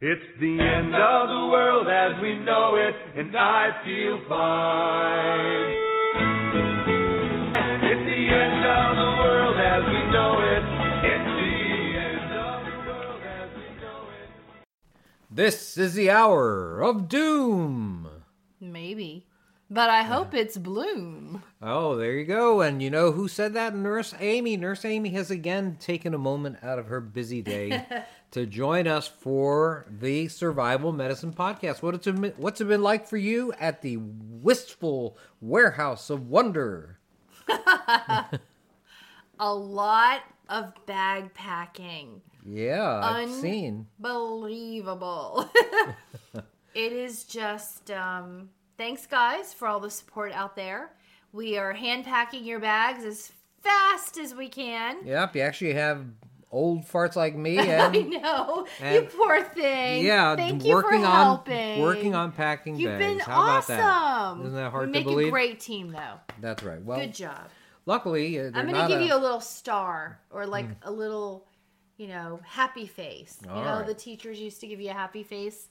It's the end of the world as we know it, and I feel fine. It's the end of the world as we know it. It's the end of the world as we know it. This is the hour of doom. Maybe. But I hope it's Bloom. Oh, there you go. And you know who said that? Nurse Amy. Nurse Amy has again taken a moment out of her busy day to join us for the Survival Medicine Podcast. What it's been, what's it been like for you at the wistful warehouse of wonder? A lot of bag packing. Yeah, I've seen. Unbelievable. it is just um thanks guys for all the support out there. We are hand packing your bags as fast as we can. Yep, you actually have old farts like me I and know. you poor thing. yeah, Thank you working for on helping. working on packing You've bags. been How about that? awesome. Isn't that hard we to make a great team though. That's right. Well, Good job. luckily, uh, I'm gonna give a- you a little star or like a little, you know, happy face. All you know, right. the teachers used to give you a happy face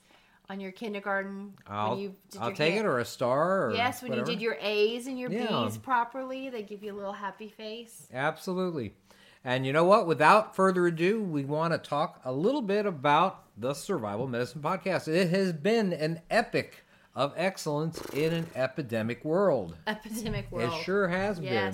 on your kindergarten I'll, when you did I'll your take hand- it or a star. Or yes, when whatever. you did your A's and your Yeah. B's properly, they give you a little happy face. Absolutely. And you know what? Without further ado, we want to talk a little bit about the Survival Medicine Podcast. It has been an epic of excellence in an epidemic world. Epidemic world. It sure has been.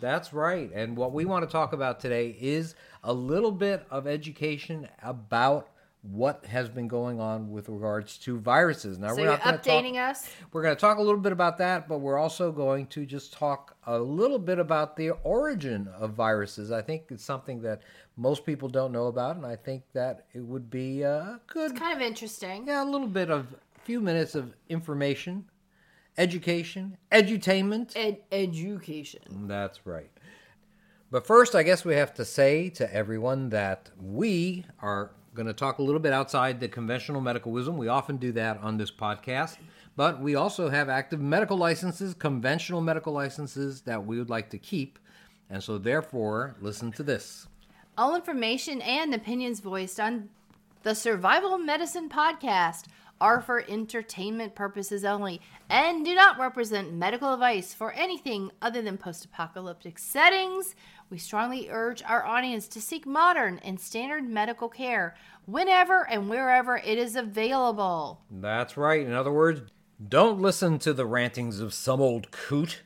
That's right. And what we want to talk about today is a little bit of education about what has been going on with regards to viruses. Now So we're not going to talk updating us. we're going to talk a little bit about that, but we're also going to just talk a little bit about the origin of viruses. I think it's something that most people don't know about, and I think that it would be uh, good. Kind of interesting. Yeah, a little bit of a few minutes of information, education, edutainment. Ed- education. That's right. But first, I guess we have to say to everyone that we are going to talk a little bit outside the conventional medical wisdom. We often do that on this podcast. But we also have active medical licenses, conventional medical licenses that we would like to keep. And so, therefore, listen to this. All information and opinions voiced on the Survival Medicine podcast are for entertainment purposes only and do not represent medical advice for anything other than post apocalyptic settings. We strongly urge our audience to seek modern and standard medical care whenever and wherever it is available. That's right. In other words, don't listen to the rantings of some old coot.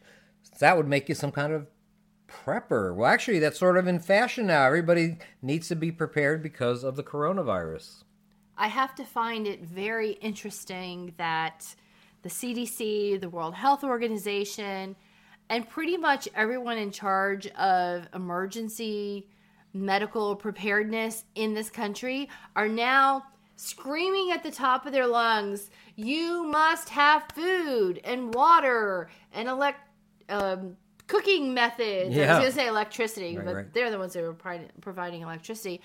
That would make you some kind of prepper. Well, actually, that's sort of in fashion now. Everybody needs to be prepared because of the coronavirus. I have to find it very interesting that the CDC, the World Health Organization, and pretty much everyone in charge of emergency medical preparedness in this country are now screaming at the top of their lungs you must have food and water and elect um, cooking methods i was going to say electricity Right, but right. they're the ones that are providing electricity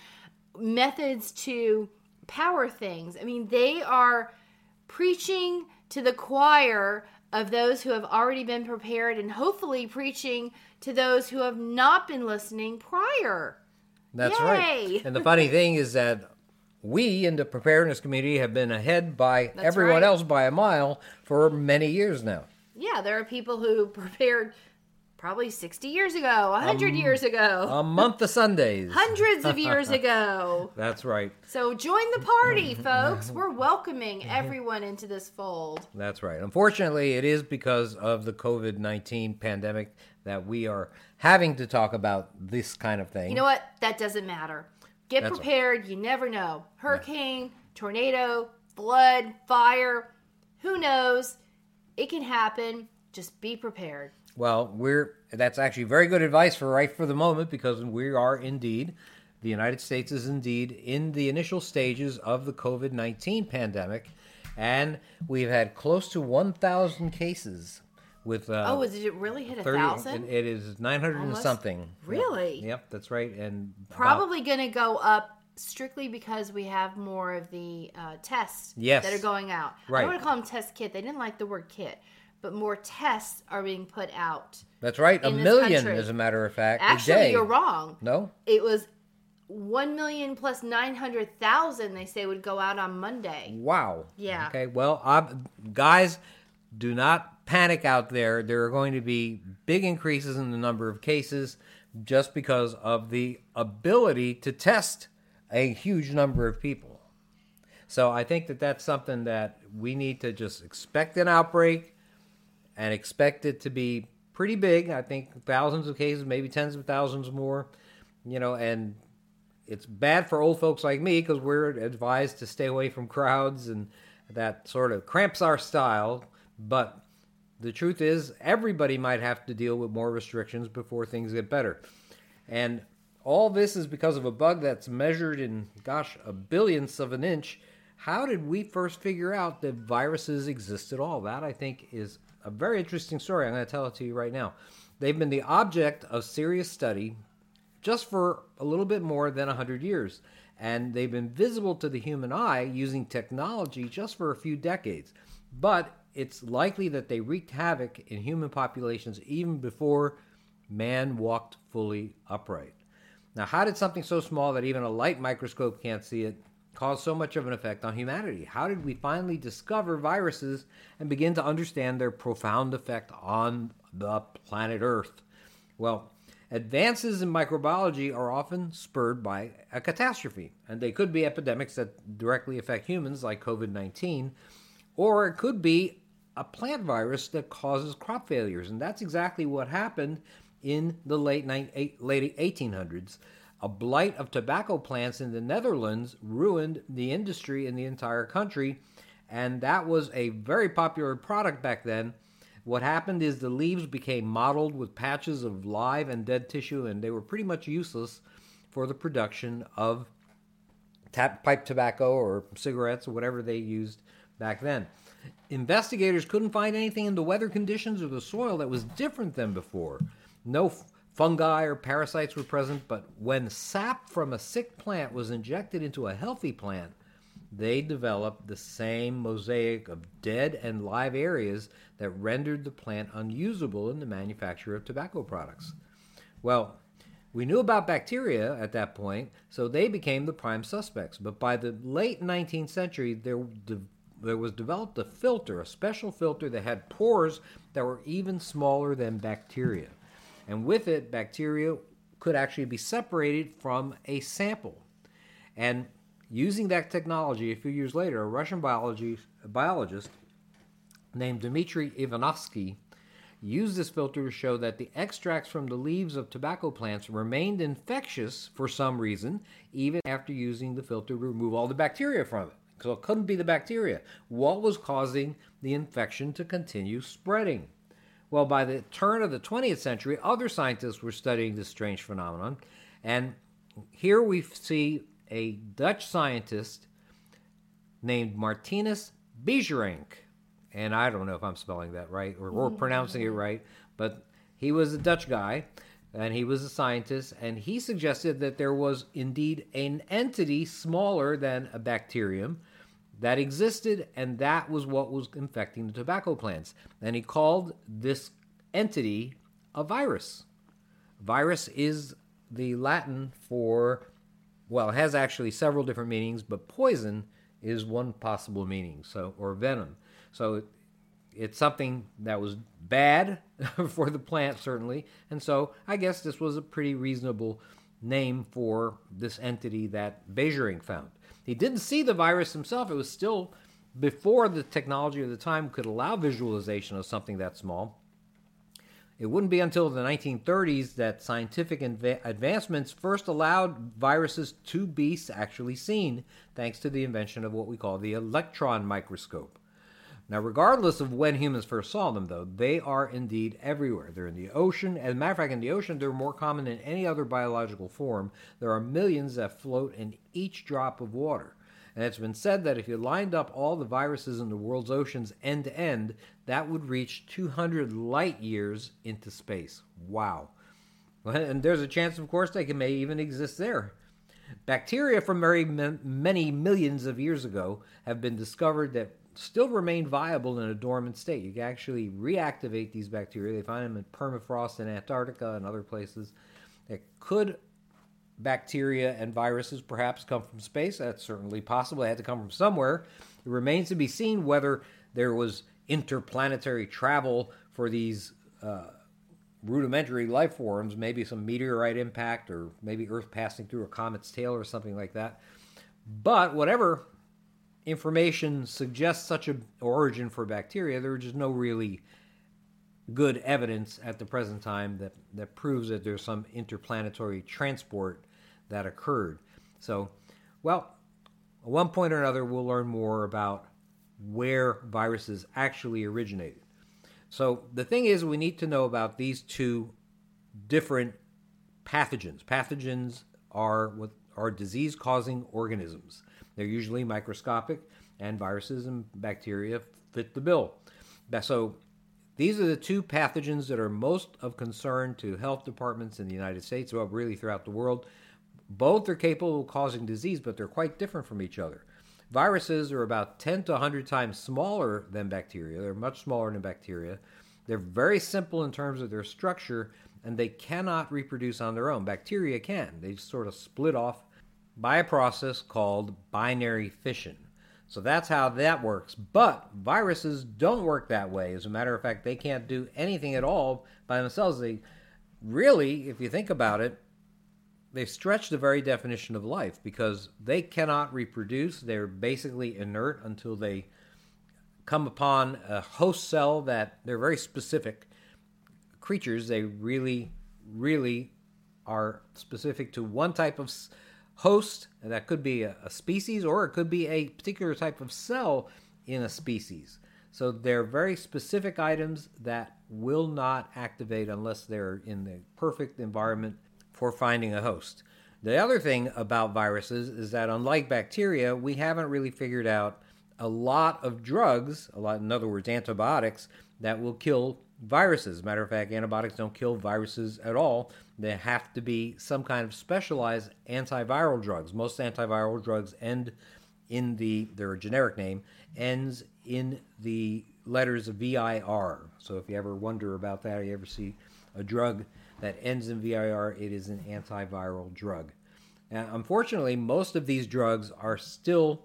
methods to power things. I mean, they are preaching to the choir of those who have already been prepared and hopefully preaching to those who have not been listening prior. That's Yay! right. And the funny thing is that we in the preparedness community have been ahead by That's everyone right. else by a mile for many years now. Yeah, there are people who prepared probably 60 years ago, 100 years ago, A month of Sundays. hundreds of years ago. That's right. So join the party, folks. We're welcoming everyone into this fold. That's right. Unfortunately, it is because of the COVID 19 pandemic that we are having to talk about this kind of thing. You know what? That doesn't matter. Get That's right. prepared. You never know. Hurricane, tornado, flood, fire. Who knows? It can happen. Just be prepared. Well, we're that's actually very good advice for right for the moment because we are indeed the United States is indeed in the initial stages of the COVID 19 pandemic, and we've had close to 1,000 cases with. Uh, Oh, did it really hit a 30 thousand? It is 900 and something. Really? Yep, that's right. And Probably going to go up strictly because we have more of the uh, tests Yes. that are going out. I Right. don't want to call them test kit. They didn't like the word kit, but more tests are being put out. that's right. A million, country. as a matter of fact. a Actually, you're wrong. No? It was 1 million plus 900,000 they say would go out on Monday. Wow. Yeah. Okay. Well, I'm, guys, do not panic out there. There are going to be big increases in the number of cases just because of the ability to test a huge number of people. So I think that that's something that we need to just expect an outbreak and expect it to be pretty big. I think thousands of cases, maybe tens of thousands more, you know, and it's bad for old folks like me because we're advised to stay away from crowds and that sort of cramps our style. But the truth is, everybody might have to deal with more restrictions before things get better. And all this is because of a bug that's measured in, gosh, a billionth of an inch. How did we first figure out that viruses exist at all? That, I think, is a very interesting story. I'm going to tell it to you right now. They've been the object of serious study just for a little bit more than 100 years. And they've been visible to the human eye using technology just for a few decades. But it's likely that they wreaked havoc in human populations even before man walked fully upright. Now, how did something so small that even a light microscope can't see it cause so much of an effect on humanity? How did we finally discover viruses and begin to understand their profound effect on the planet Earth? Well, advances in microbiology are often spurred by a catastrophe, and they could be epidemics that directly affect humans, like COVID 19, or it could be a plant virus that causes crop failures. And that's exactly what happened in the late, late 1800s. A blight of tobacco plants in the Netherlands ruined the industry in the entire country, and that was a very popular product back then. What happened is the leaves became mottled with patches of live and dead tissue, and they were pretty much useless for the production of tap, pipe tobacco or cigarettes or whatever they used back then. Investigators couldn't find anything in the weather conditions or the soil that was different than before. No fungi or parasites were present, but when sap from a sick plant was injected into a healthy plant, they developed the same mosaic of dead and live areas that rendered the plant unusable in the manufacture of tobacco products. Well, we knew about bacteria at that point, so they became the prime suspects. But by the late 19th century, there, there was developed a filter, a special filter that had pores that were even smaller than bacteria. And with it, bacteria could actually be separated from a sample. And using that technology, a few years later, a Russian biology, a biologist named Dmitry Ivanovsky used this filter to show that the extracts from the leaves of tobacco plants remained infectious for some reason, even after using the filter to remove all the bacteria from it. So it couldn't be the bacteria. What was causing the infection to continue spreading? Well, by the turn of the 20th century, other scientists were studying this strange phenomenon. And here we see a Dutch scientist named Martinus Beijerinck. And I don't know if I'm spelling that right or, or mm-hmm. pronouncing it right, but he was a Dutch guy and he was a scientist. And he suggested that there was indeed an entity smaller than a bacterium that existed, and that was what was infecting the tobacco plants. And he called this entity a virus. Virus is the Latin for, well, it has actually several different meanings, but poison is one possible meaning, so or venom. So it, it's something that was bad for the plant, certainly, and so I guess this was a pretty reasonable name for this entity that Beijerinck found. He didn't see the virus himself. It was still before the technology of the time could allow visualization of something that small. It wouldn't be until the 1930s that scientific adva- advancements first allowed viruses to be actually seen, thanks to the invention of what we call the electron microscope. Now, regardless of when humans first saw them, though, they are indeed everywhere. They're in the ocean. As a matter of fact, in the ocean, they're more common than any other biological form. There are millions that float in each drop of water. And it's been said that if you lined up all the viruses in the world's oceans end to end, that would reach 200 light years into space. Wow. And there's a chance, of course, they may even exist there. Bacteria from very many millions of years ago have been discovered that still remain viable in a dormant state. You can actually reactivate these bacteria. They find them in permafrost in Antarctica and other places that could bacteria and viruses perhaps come from space. That's certainly possible. They had to come from somewhere. It remains to be seen whether there was interplanetary travel for these uh, rudimentary life forms, maybe some meteorite impact or maybe Earth passing through a comet's tail or something like that. But whatever information suggests such an origin for bacteria, there's just no really good evidence at the present time that, that proves that there's some interplanetary transport that occurred. So, well, at one point or another, we'll learn more about where viruses actually originated. So, the thing is, we need to know about these two different pathogens. Pathogens are what are disease-causing organisms. They're usually microscopic, and viruses and bacteria fit the bill. So, these are the two pathogens that are most of concern to health departments in the United States, well, really throughout the world. Both are capable of causing disease, but they're quite different from each other. Viruses are about 10 to 100 times smaller than bacteria. They're much smaller than bacteria. They're very simple in terms of their structure, and they cannot reproduce on their own. Bacteria can. They sort of split off by a process called binary fission. So that's how that works. But viruses don't work that way. As a matter of fact, they can't do anything at all by themselves. They really, if you think about it, they've stretched the very definition of life because they cannot reproduce. They're basically inert until they come upon a host cell that they're very specific creatures. They really, really are specific to one type of host, and that could be a, a species or it could be a particular type of cell in a species. So they're very specific items that will not activate unless they're in the perfect environment for finding a host. The other thing about viruses is that unlike bacteria, we haven't really figured out a lot of drugs, a lot in other words antibiotics that will kill viruses. Matter of fact, antibiotics don't kill viruses at all. There have to be some kind of specialized antiviral drugs. Most antiviral drugs end in the their generic name ends in the letters VIR. So if you ever wonder about that, or you ever see a drug that ends in VIR, it is an antiviral drug. Now, unfortunately, most of these drugs are still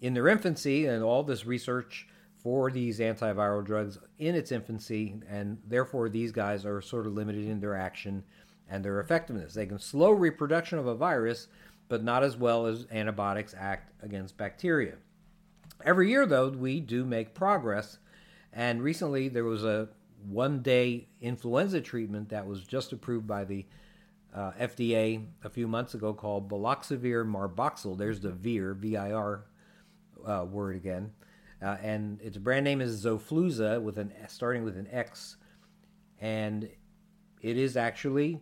in their infancy, and all this research for these antiviral drugs in its infancy, and therefore these guys are sort of limited in their action and their effectiveness. They can slow reproduction of a virus, but not as well as antibiotics act against bacteria. Every year, though, we do make progress, and recently there was a one day influenza treatment that was just approved by the uh, FDA a few months ago called Baloxavir Marboxil. There's the VIR, V I R uh, word again. Uh, and its brand name is Xofluza with an starting with an X, and it is actually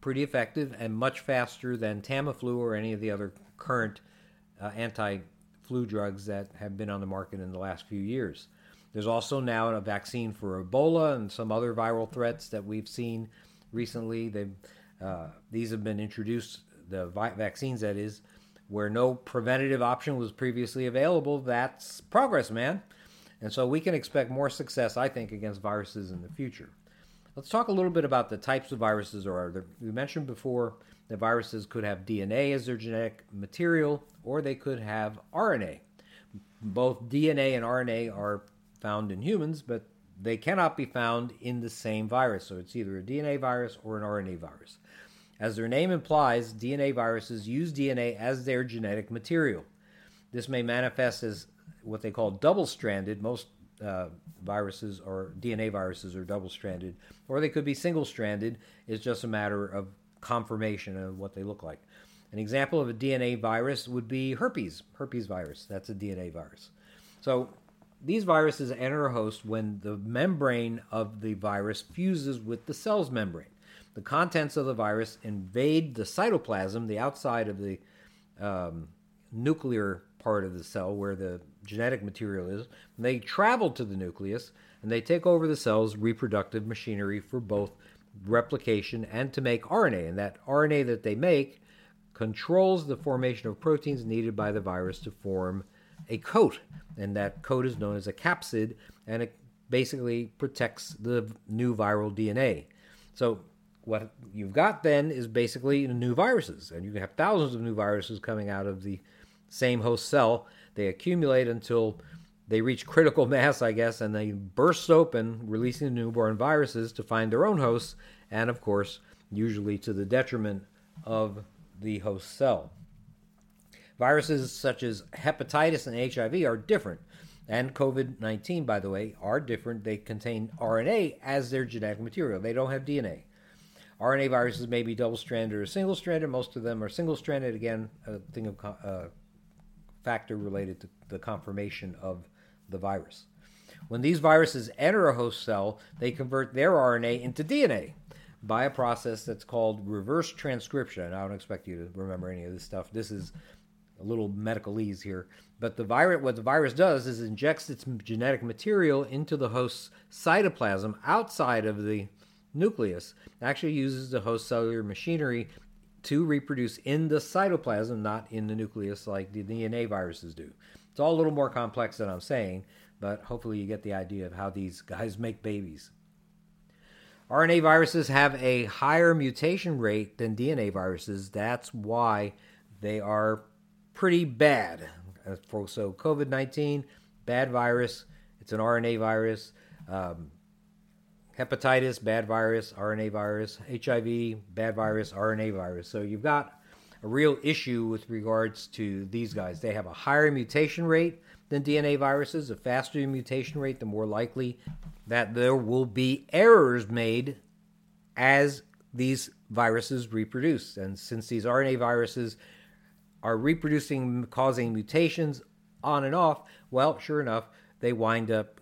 pretty effective and much faster than Tamiflu or any of the other current uh, anti-flu drugs that have been on the market in the last few years. There's also now a vaccine for Ebola and some other viral threats that we've seen recently. They've, uh, these have been introduced, the vi- vaccines that is, where no preventative option was previously available. That's progress, man. And so we can expect more success, I think, against viruses in the future. Let's talk a little bit about the types of viruses there are. We mentioned before that viruses could have DNA as their genetic material, or they could have RNA. Both DNA and RNA are found in humans, but they cannot be found in the same virus. So it's either a DNA virus or an RNA virus. As their name implies, DNA viruses use DNA as their genetic material. This may manifest as what they call double stranded. Most uh, viruses or DNA viruses are double stranded, or they could be single stranded. It's just a matter of conformation of what they look like. An example of a DNA virus would be herpes, herpes virus. That's a DNA virus. So these viruses enter a host when the membrane of the virus fuses with the cell's membrane the contents of the virus invade the cytoplasm, the outside of the um, nuclear part of the cell where the genetic material is. they travel to the nucleus and they take over the cell's reproductive machinery for both replication and to make RNA. And that RNA that they make controls the formation of proteins needed by the virus to form a coat. And that coat is known as a capsid and it basically protects the new viral DNA. So what you've got then is basically new viruses, and you can have thousands of new viruses coming out of the same host cell. They accumulate until they reach critical mass, I guess, and they burst open, releasing the newborn viruses to find their own hosts, and of course, usually to the detriment of the host cell. Viruses such as hepatitis and HIV are different, and COVID 19, by the way, are different. They contain RNA as their genetic material, they don't have DNA. RNA viruses may be double stranded or single stranded. Most of them are single stranded. Again, a thing of uh, factor related to the conformation of the virus. When these viruses enter a host cell, they convert their RNA into DNA by a process that's called reverse transcription. I don't expect you to remember any of this stuff. This is a little medicalese here. But the virus, what the virus does is injects its genetic material into the host's cytoplasm outside of the nucleus. Actually uses the host cellular machinery to reproduce in the cytoplasm, not in the nucleus like the DNA viruses do. It's all a little more complex than I'm saying, but hopefully you get the idea of how these guys make babies. RNA viruses have a higher mutation rate than DNA viruses. That's why they are pretty bad. So, COVID 19, bad virus. It's an RNA virus. Um, hepatitis, bad virus, RNA virus. HIV, bad virus, RNA virus. So, you've got a real issue with regards to these guys. They have a higher mutation rate than DNA viruses. A faster mutation rate, the more likely that there will be errors made as these viruses reproduce. And since these RNA viruses are reproducing, causing mutations on and off, well, sure enough, they wind up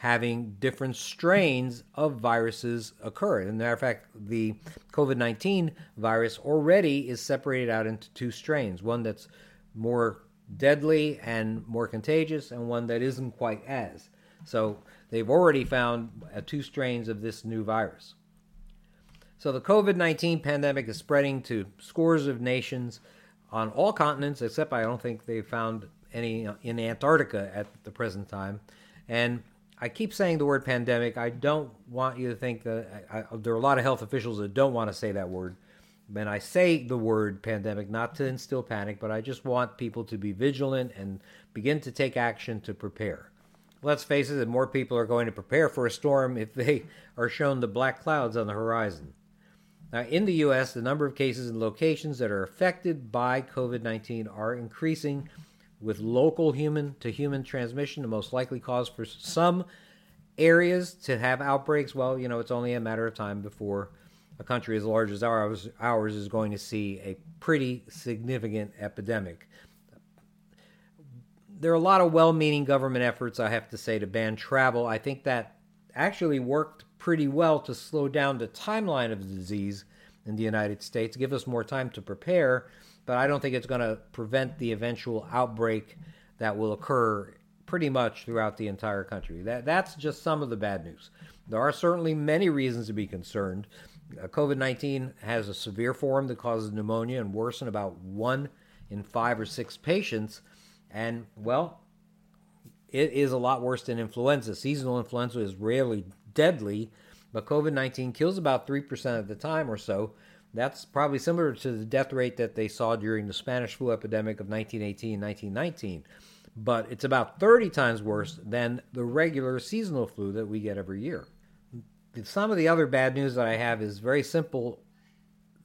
having different strains of viruses occur. As a matter of fact, the COVID 19 virus already is separated out into two strains one that's more deadly and more contagious, and one that isn't quite as. So they've already found uh, two strains of this new virus. So the COVID 19 pandemic is spreading to scores of nations on all continents, except I don't think they found any in Antarctica at the present time. And I keep saying the word pandemic. I don't want you to think that I, I, there are a lot of health officials that don't want to say that word. And I say the word pandemic not to instill panic, but I just want people to be vigilant and begin to take action to prepare. Let's face it, more people are going to prepare for a storm if they are shown the black clouds on the horizon. Now, in the U.S., the number of cases and locations that are affected by COVID 19 are increasing, with local human to human transmission the most likely cause for some areas to have outbreaks. Well, you know, it's only a matter of time before a country as large as ours, ours is going to see a pretty significant epidemic. There are a lot of well meaning government efforts, I have to say, to ban travel. I think that actually worked pretty well to slow down the timeline of the disease in the United States, give us more time to prepare, but I don't think it's going to prevent the eventual outbreak that will occur pretty much throughout the entire country. That, that's just some of the bad news. There are certainly many reasons to be concerned. Uh, COVID 19 has a severe form that causes pneumonia and worse in about one in five or six patients. And, well, it is a lot worse than influenza. Seasonal influenza is rarely deadly, but COVID 19 kills about 3% of the time or so. That's probably similar to the death rate that they saw during the Spanish flu epidemic of 1918 1919. But it's about 30 times worse than the regular seasonal flu that we get every year. Some of the other bad news that I have is very simple.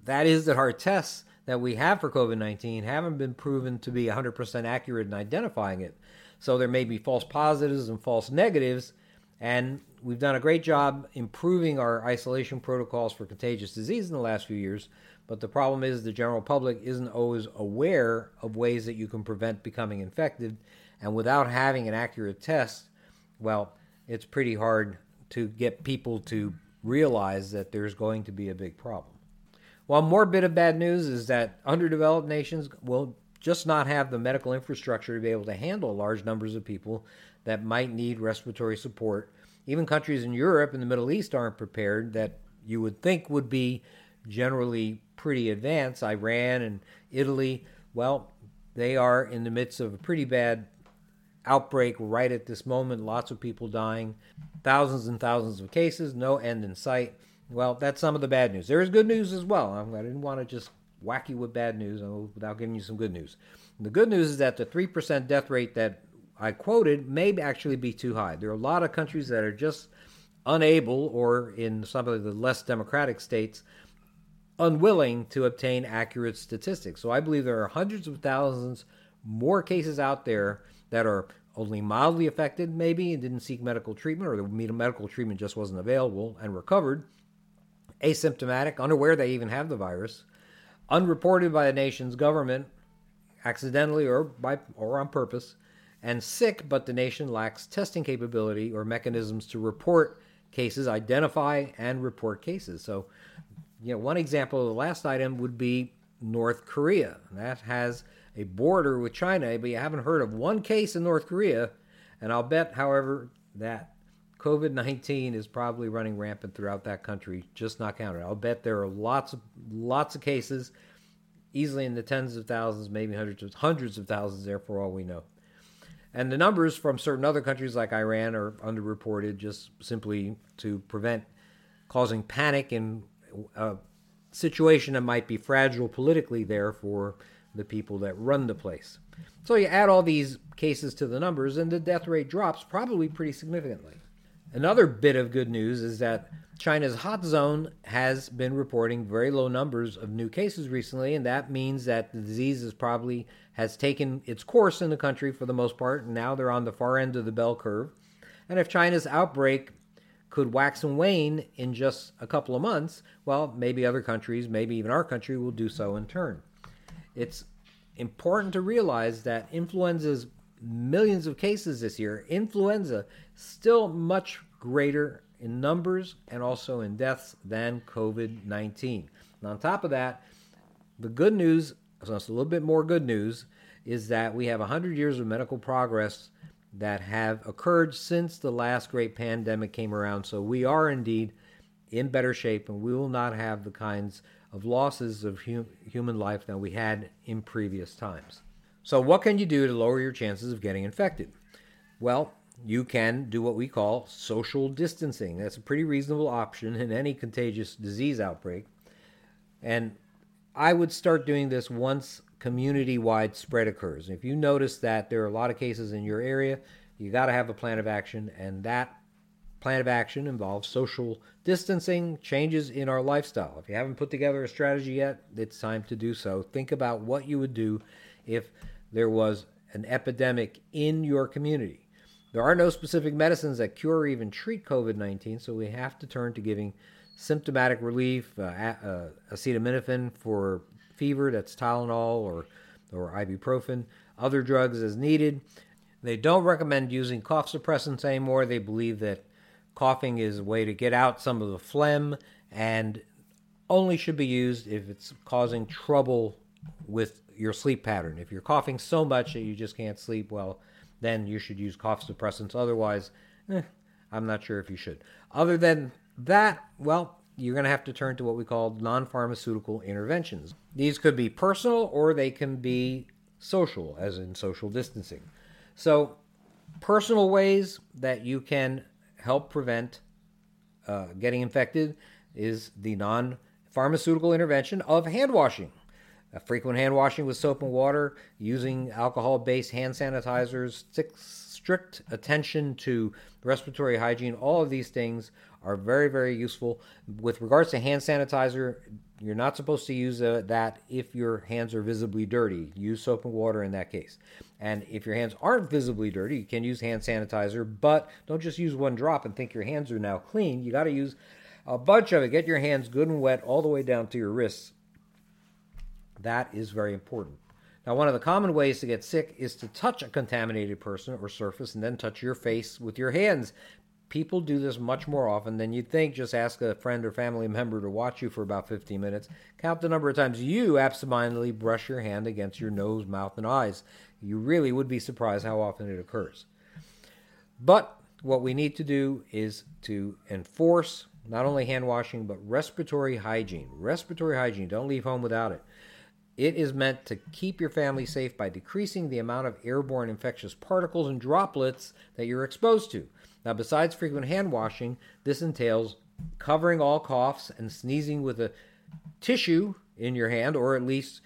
That is that our tests that we have for COVID 19 haven't been proven to be 100% accurate in identifying it. So there may be false positives and false negatives, and we've done a great job improving our isolation protocols for contagious disease in the last few years. But the problem is the general public isn't always aware of ways that you can prevent becoming infected. And without having an accurate test, well, it's pretty hard to get people to realize that there's going to be a big problem. One more bit of bad news is that underdeveloped nations will just not have the medical infrastructure to be able to handle large numbers of people that might need respiratory support. Even countries in Europe and the Middle East aren't prepared that you would think would be generally pretty advanced. Iran and Italy, well, they are in the midst of a pretty bad outbreak right at this moment. Lots of people dying, thousands and thousands of cases, no end in sight. Well, that's some of the bad news. There is good news as well. I didn't want to just whack you with bad news without giving you some good news. The good news is that the 3% death rate that I quoted may actually be too high. There are a lot of countries that are just unable, or in some of the less democratic states, unwilling to obtain accurate statistics. So I believe there are hundreds of thousands more cases out there that are only mildly affected, maybe, and didn't seek medical treatment, or the medical treatment just wasn't available and recovered, asymptomatic, unaware they even have the virus, unreported by the nation's government, accidentally or by or on purpose, and sick, but the nation lacks testing capability or mechanisms to report cases, identify and report cases. So, you know, one example of the last item would be North Korea. That has a border with China, but you haven't heard of one case in North Korea. And I'll bet, however, that COVID 19 is probably running rampant throughout that country, just not counted. I'll bet there are lots of lots of cases, easily in the tens of thousands, maybe hundreds of hundreds of thousands there for all we know. And the numbers from certain other countries like Iran are underreported just simply to prevent causing panic in a situation that might be fragile politically there for the people that run the place. So you add all these cases to the numbers, and the death rate drops probably pretty significantly. Another bit of good news is that China's hot zone has been reporting very low numbers of new cases recently, and that means that the disease is probably has taken its course in the country for the most part, and now they're on the far end of the bell curve. And if China's outbreak could wax and wane in just a couple of months, well, maybe other countries, maybe even our country, will do so in turn. It's important to realize that influenza's millions of cases this year, influenza still much greater in numbers and also in deaths than COVID 19. And on top of that, the good news, so it's a little bit more good news, is that we have 100 years of medical progress that have occurred since the last great pandemic came around. So we are indeed in better shape and we will not have the kinds of losses of hum- human life that we had in previous times. So, what can you do to lower your chances of getting infected? Well, you can do what we call social distancing. That's a pretty reasonable option in any contagious disease outbreak. And I would start doing this once community wide spread occurs. If you notice that there are a lot of cases in your area, you got to have a plan of action, and that plan of action involves social distancing, changes in our lifestyle. If you haven't put together a strategy yet, it's time to do so. Think about what you would do if there was an epidemic in your community. There are no specific medicines that cure or even treat COVID 19, so we have to turn to giving symptomatic relief, uh, uh, acetaminophen for fever, that's Tylenol or, or ibuprofen, other drugs as needed. They don't recommend using cough suppressants anymore. They believe that coughing is a way to get out some of the phlegm and only should be used if it's causing trouble with your sleep pattern. If you're coughing so much that you just can't sleep, well, then you should use cough suppressants. Otherwise, eh, I'm not sure if you should. Other than that, well, you're going to have to turn to what we call non pharmaceutical interventions. These could be personal or they can be social, as in social distancing. So, personal ways that you can help prevent uh, getting infected is the non pharmaceutical intervention of hand washing. A frequent hand washing with soap and water, using alcohol based hand sanitizers, strict attention to respiratory hygiene, all of these things are very, very useful. With regards to hand sanitizer, you're not supposed to use uh, that if your hands are visibly dirty. Use soap and water in that case. And if your hands aren't visibly dirty, you can use hand sanitizer, but don't just use one drop and think your hands are now clean. You got to use a bunch of it. Get your hands good and wet all the way down to your wrists that is very important. Now, one of the common ways to get sick is to touch a contaminated person or surface and then touch your face with your hands. People do this much more often than you'd think. Just ask a friend or family member to watch you for about 15 minutes. Count the number of times you absentmindedly brush your hand against your nose, mouth, and eyes. You really would be surprised how often it occurs. But what we need to do is to enforce not only hand washing, but respiratory hygiene. Respiratory hygiene, don't leave home without it. It is meant to keep your family safe by decreasing the amount of airborne infectious particles and droplets that you're exposed to. Now, besides frequent hand washing, this entails covering all coughs and sneezing with a tissue in your hand, or at least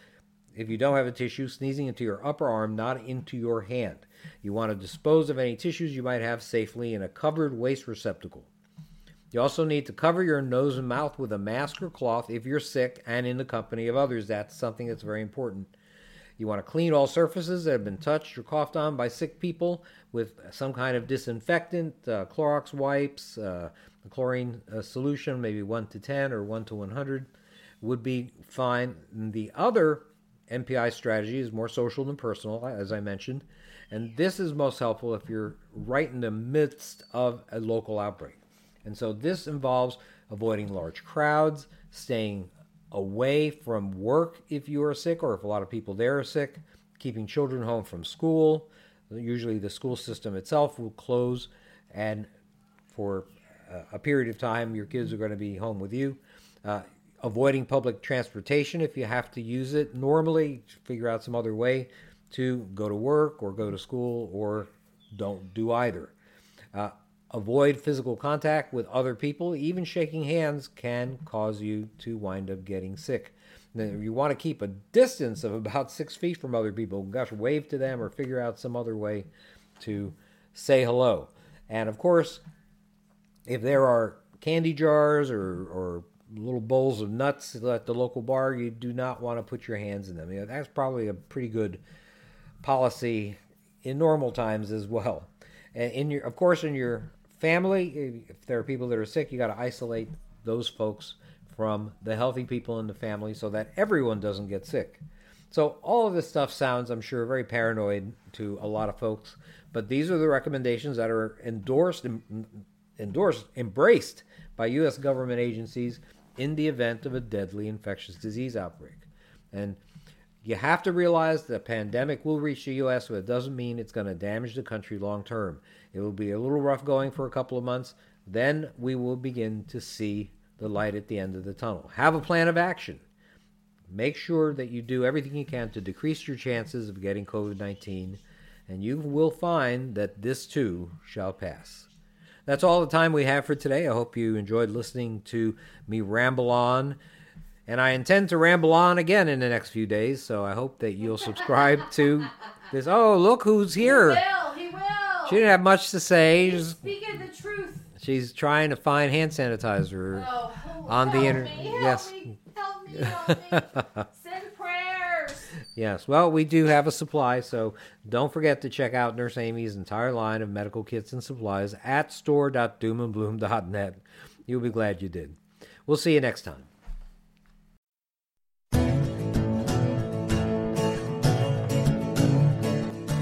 if you don't have a tissue, sneezing into your upper arm, not into your hand. You want to dispose of any tissues you might have safely in a covered waste receptacle. You also need to cover your nose and mouth with a mask or cloth if you're sick and in the company of others. That's something that's very important. You want to clean all surfaces that have been touched or coughed on by sick people with some kind of disinfectant, uh, Clorox wipes, uh, chlorine uh, solution, maybe 1 to 10 or 1 to 100 would be fine. The other NPI strategy is more social than personal, as I mentioned. And this is most helpful if you're right in the midst of a local outbreak. And so this involves avoiding large crowds, staying away from work if you are sick or if a lot of people there are sick, keeping children home from school. Usually the school system itself will close, and for a period of time, your kids are going to be home with you. Uh, avoiding public transportation if you have to use it. Normally, figure out some other way to go to work or go to school or don't do either. Uh, avoid physical contact with other people. Even shaking hands can cause you to wind up getting sick. Now, you want to keep a distance of about six feet from other people. Gosh, wave to them or figure out some other way to say hello. And of course, if there are candy jars or, or little bowls of nuts at the local bar, you do not want to put your hands in them. You know, that's probably a pretty good policy in normal times as well. And in your, of course, in your family, eh, if there are people that are sick, you got to isolate those folks from the healthy people in the family so that everyone doesn't get sick. So all of this stuff sounds, I'm sure, very paranoid to a lot of folks, but these are the recommendations that are endorsed, endorsed, embraced by U.S. government agencies in the event of a deadly infectious disease outbreak. And you have to realize the pandemic will reach the U.S., but it doesn't mean it's going to damage the country long term. It will be a little rough going for a couple of months. Then we will begin to see the light at the end of the tunnel. Have a plan of action. Make sure that you do everything you can to decrease your chances of getting COVID 19, and you will find that this too shall pass. That's all the time we have for today. I hope you enjoyed listening to me ramble on. And I intend to ramble on again in the next few days, so I hope that you'll subscribe to this. Oh, look who's here. He will. He will. She didn't have much to say. He's Just- speaking the truth. She's trying to find hand sanitizer. Oh, On the help inter- me, help yes. Me, help me, help me. Send prayers. Yes, well, we do have a supply, so don't forget to check out Nurse Amy's entire line of medical kits and supplies at store.doomandbloom.net. You'll be glad you did. We'll see you next time.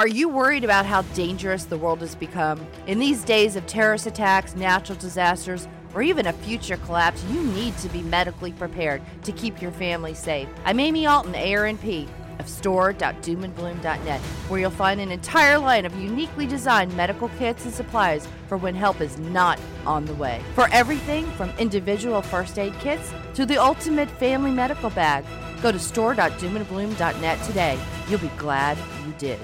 Are you worried about how dangerous the world has become? In these days of terrorist attacks, natural disasters, or even a future collapse, you need to be medically prepared to keep your family safe. I'm Amy Alton, ARNP of store.doomandbloom.net, where you'll find an entire line of uniquely designed medical kits and supplies for when help is not on the way. For everything from individual first aid kits to the ultimate family medical bag, go to store.doomandbloom.net today. You'll be glad you did.